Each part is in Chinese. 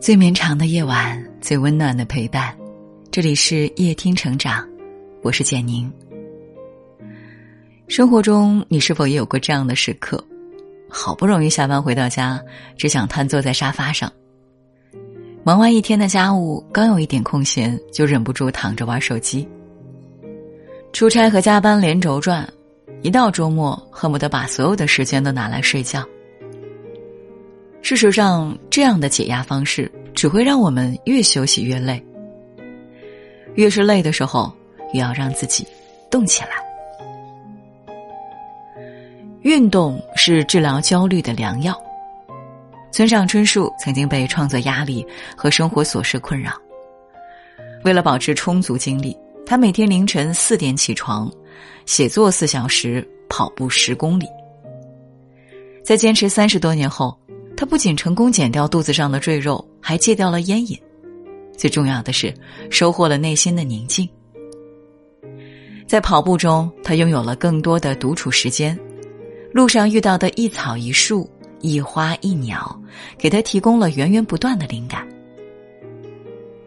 最绵长的夜晚，最温暖的陪伴。这里是夜听成长，我是简宁。生活中，你是否也有过这样的时刻？好不容易下班回到家，只想瘫坐在沙发上。忙完一天的家务，刚有一点空闲，就忍不住躺着玩手机。出差和加班连轴转，一到周末，恨不得把所有的时间都拿来睡觉。事实上，这样的解压方式只会让我们越休息越累。越是累的时候，越要让自己动起来。运动是治疗焦虑的良药。村上春树曾经被创作压力和生活琐事困扰，为了保持充足精力，他每天凌晨四点起床，写作四小时，跑步十公里。在坚持三十多年后。他不仅成功减掉肚子上的赘肉，还戒掉了烟瘾。最重要的是，收获了内心的宁静。在跑步中，他拥有了更多的独处时间。路上遇到的一草一树、一花一鸟，给他提供了源源不断的灵感。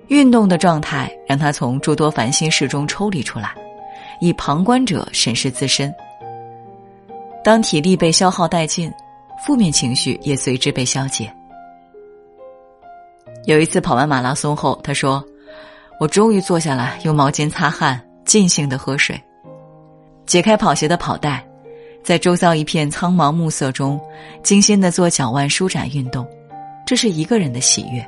运动的状态让他从诸多烦心事中抽离出来，以旁观者审视自身。当体力被消耗殆尽。负面情绪也随之被消解。有一次跑完马拉松后，他说：“我终于坐下来，用毛巾擦汗，尽兴的喝水，解开跑鞋的跑带，在周遭一片苍茫暮色中，精心的做脚腕舒展运动，这是一个人的喜悦。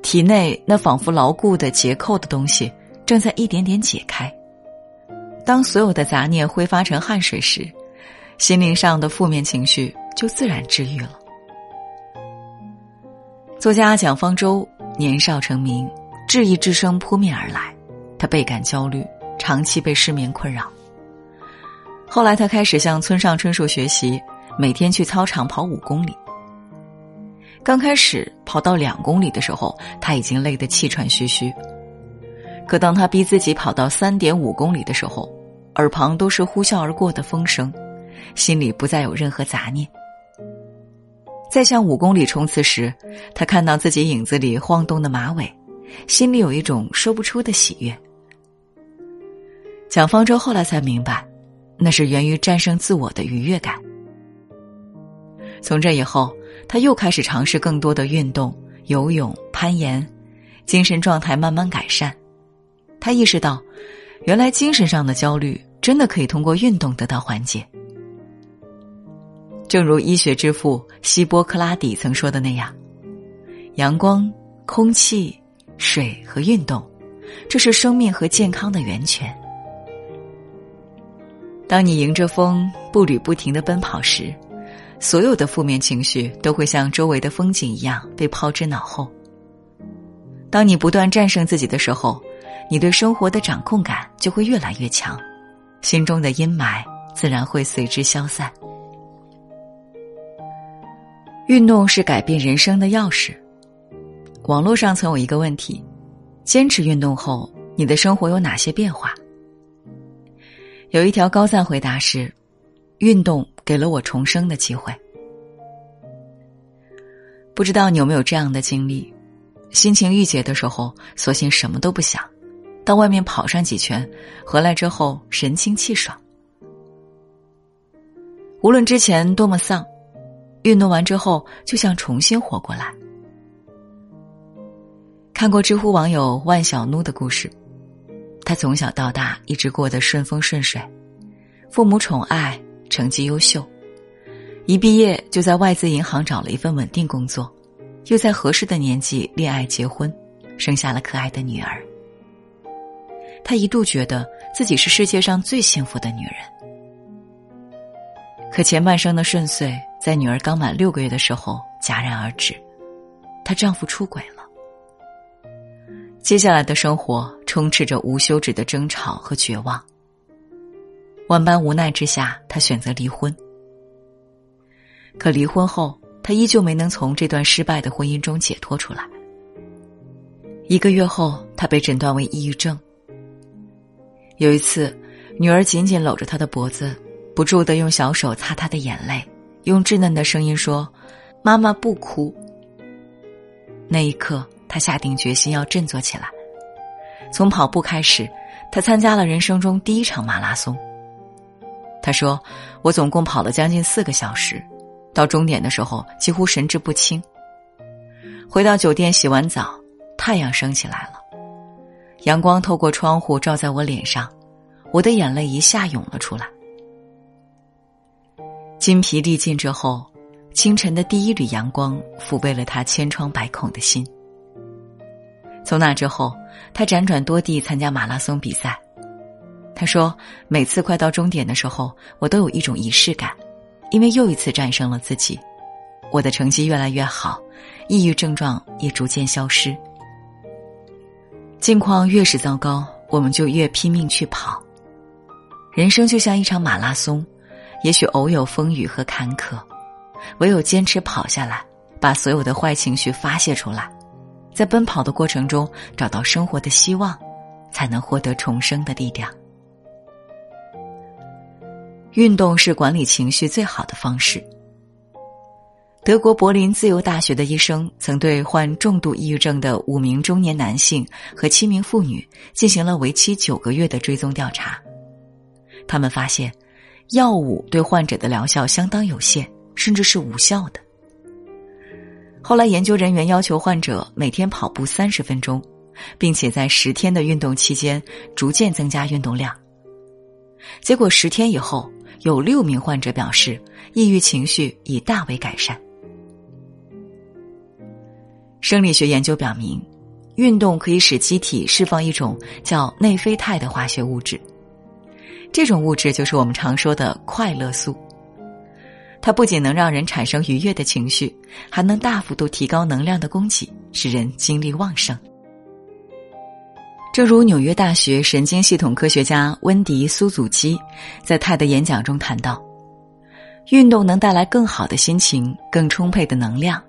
体内那仿佛牢固的结扣的东西正在一点点解开。当所有的杂念挥发成汗水时。”心灵上的负面情绪就自然治愈了。作家蒋方舟年少成名，质疑之声扑面而来，他倍感焦虑，长期被失眠困扰。后来他开始向村上春树学习，每天去操场跑五公里。刚开始跑到两公里的时候，他已经累得气喘吁吁。可当他逼自己跑到三点五公里的时候，耳旁都是呼啸而过的风声。心里不再有任何杂念。在向五公里冲刺时，他看到自己影子里晃动的马尾，心里有一种说不出的喜悦。蒋方舟后来才明白，那是源于战胜自我的愉悦感。从这以后，他又开始尝试更多的运动，游泳、攀岩，精神状态慢慢改善。他意识到，原来精神上的焦虑真的可以通过运动得到缓解。正如医学之父希波克拉底曾说的那样，阳光、空气、水和运动，这是生命和健康的源泉。当你迎着风步履不停的奔跑时，所有的负面情绪都会像周围的风景一样被抛之脑后。当你不断战胜自己的时候，你对生活的掌控感就会越来越强，心中的阴霾自然会随之消散。运动是改变人生的钥匙。网络上曾有一个问题：坚持运动后，你的生活有哪些变化？有一条高赞回答是：运动给了我重生的机会。不知道你有没有这样的经历？心情郁结的时候，索性什么都不想，到外面跑上几圈，回来之后神清气爽。无论之前多么丧。运动完之后，就像重新活过来。看过知乎网友万小奴的故事，他从小到大一直过得顺风顺水，父母宠爱，成绩优秀，一毕业就在外资银行找了一份稳定工作，又在合适的年纪恋爱结婚，生下了可爱的女儿。他一度觉得自己是世界上最幸福的女人，可前半生的顺遂。在女儿刚满六个月的时候戛然而止，她丈夫出轨了。接下来的生活充斥着无休止的争吵和绝望。万般无奈之下，她选择离婚。可离婚后，她依旧没能从这段失败的婚姻中解脱出来。一个月后，她被诊断为抑郁症。有一次，女儿紧紧搂着她的脖子，不住的用小手擦她的眼泪。用稚嫩的声音说：“妈妈不哭。”那一刻，他下定决心要振作起来。从跑步开始，他参加了人生中第一场马拉松。他说：“我总共跑了将近四个小时，到终点的时候几乎神志不清。回到酒店洗完澡，太阳升起来了，阳光透过窗户照在我脸上，我的眼泪一下涌了出来。筋疲力尽之后，清晨的第一缕阳光抚慰了他千疮百孔的心。从那之后，他辗转多地参加马拉松比赛。”他说：“每次快到终点的时候，我都有一种仪式感，因为又一次战胜了自己。我的成绩越来越好，抑郁症状也逐渐消失。境况越是糟糕，我们就越拼命去跑。人生就像一场马拉松，也许偶有风雨和坎坷，唯有坚持跑下来，把所有的坏情绪发泄出来，在奔跑的过程中找到生活的希望，才能获得重生的力量。”运动是管理情绪最好的方式。德国柏林自由大学的医生曾对患重度抑郁症的五名中年男性和七名妇女进行了为期九个月的追踪调查。他们发现，药物对患者的疗效相当有限，甚至是无效的。后来，研究人员要求患者每天跑步三十分钟，并且在十天的运动期间逐渐增加运动量。结果，十天以后。有六名患者表示，抑郁情绪已大为改善。生理学研究表明，运动可以使机体释放一种叫内啡肽的化学物质，这种物质就是我们常说的快乐素。它不仅能让人产生愉悦的情绪，还能大幅度提高能量的供给，使人精力旺盛。正如纽约大学神经系统科学家温迪·苏祖基在他的演讲中谈到，运动能带来更好的心情、更充沛的能量、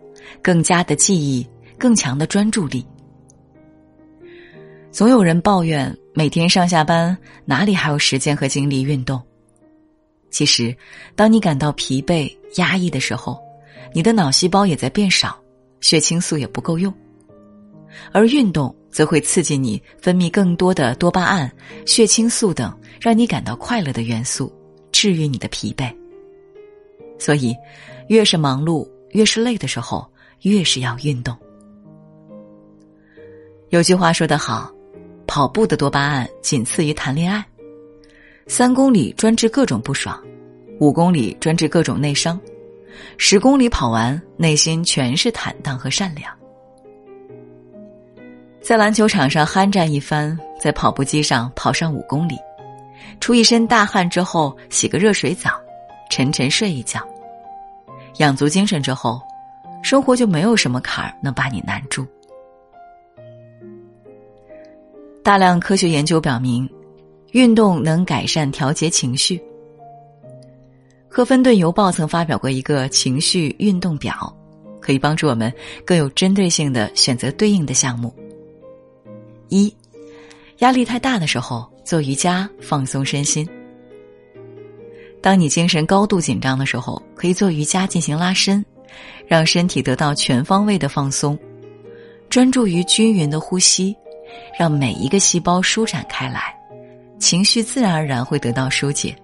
更加的记忆、更强的专注力。总有人抱怨每天上下班哪里还有时间和精力运动？其实，当你感到疲惫、压抑的时候，你的脑细胞也在变少，血清素也不够用，而运动。则会刺激你分泌更多的多巴胺、血清素等让你感到快乐的元素，治愈你的疲惫。所以，越是忙碌、越是累的时候，越是要运动。有句话说得好：“跑步的多巴胺仅次于谈恋爱。”三公里专治各种不爽，五公里专治各种内伤，十公里跑完，内心全是坦荡和善良。在篮球场上酣战一番，在跑步机上跑上五公里，出一身大汗之后洗个热水澡，沉沉睡一觉，养足精神之后，生活就没有什么坎儿能把你难住。大量科学研究表明，运动能改善调节情绪。《赫芬顿邮报》曾发表过一个情绪运动表，可以帮助我们更有针对性的选择对应的项目。一，压力太大的时候做瑜伽放松身心。当你精神高度紧张的时候，可以做瑜伽进行拉伸，让身体得到全方位的放松，专注于均匀的呼吸，让每一个细胞舒展开来，情绪自然而然会得到疏解。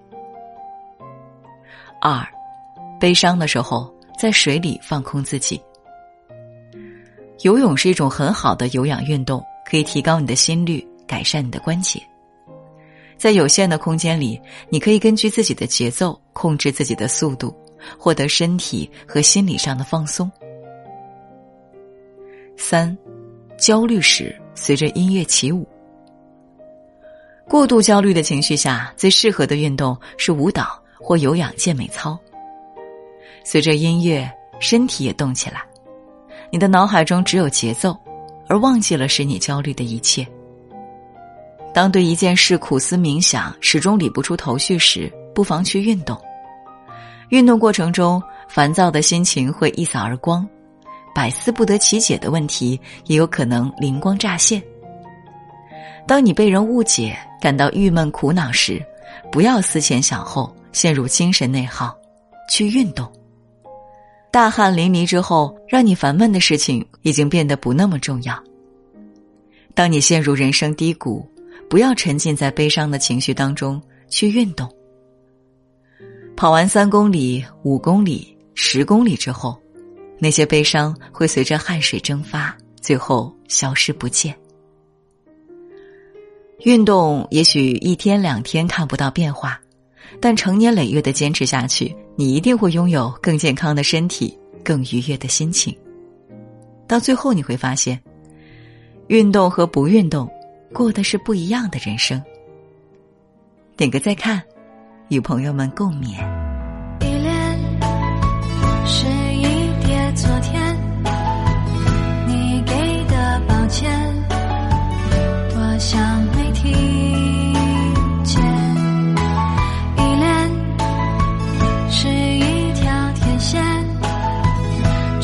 二，悲伤的时候在水里放空自己。游泳是一种很好的有氧运动。可以提高你的心率，改善你的关节。在有限的空间里，你可以根据自己的节奏控制自己的速度，获得身体和心理上的放松。三，焦虑时随着音乐起舞。过度焦虑的情绪下，最适合的运动是舞蹈或有氧健美操。随着音乐，身体也动起来，你的脑海中只有节奏。而忘记了使你焦虑的一切。当对一件事苦思冥想，始终理不出头绪时，不妨去运动。运动过程中，烦躁的心情会一扫而光，百思不得其解的问题也有可能灵光乍现。当你被人误解，感到郁闷苦恼时，不要思前想后，陷入精神内耗，去运动。大汗淋漓之后，让你烦闷的事情已经变得不那么重要。当你陷入人生低谷，不要沉浸在悲伤的情绪当中，去运动。跑完三公里、五公里、十公里之后，那些悲伤会随着汗水蒸发，最后消失不见。运动也许一天两天看不到变化，但成年累月的坚持下去。你一定会拥有更健康的身体，更愉悦的心情。到最后，你会发现，运动和不运动，过的是不一样的人生。点个再看，与朋友们共勉。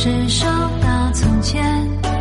只收到从前。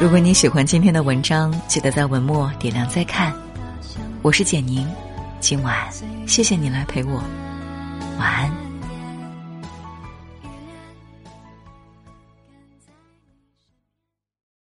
如果你喜欢今天的文章，记得在文末点亮再看。我是简宁，今晚谢谢你来陪我，晚安。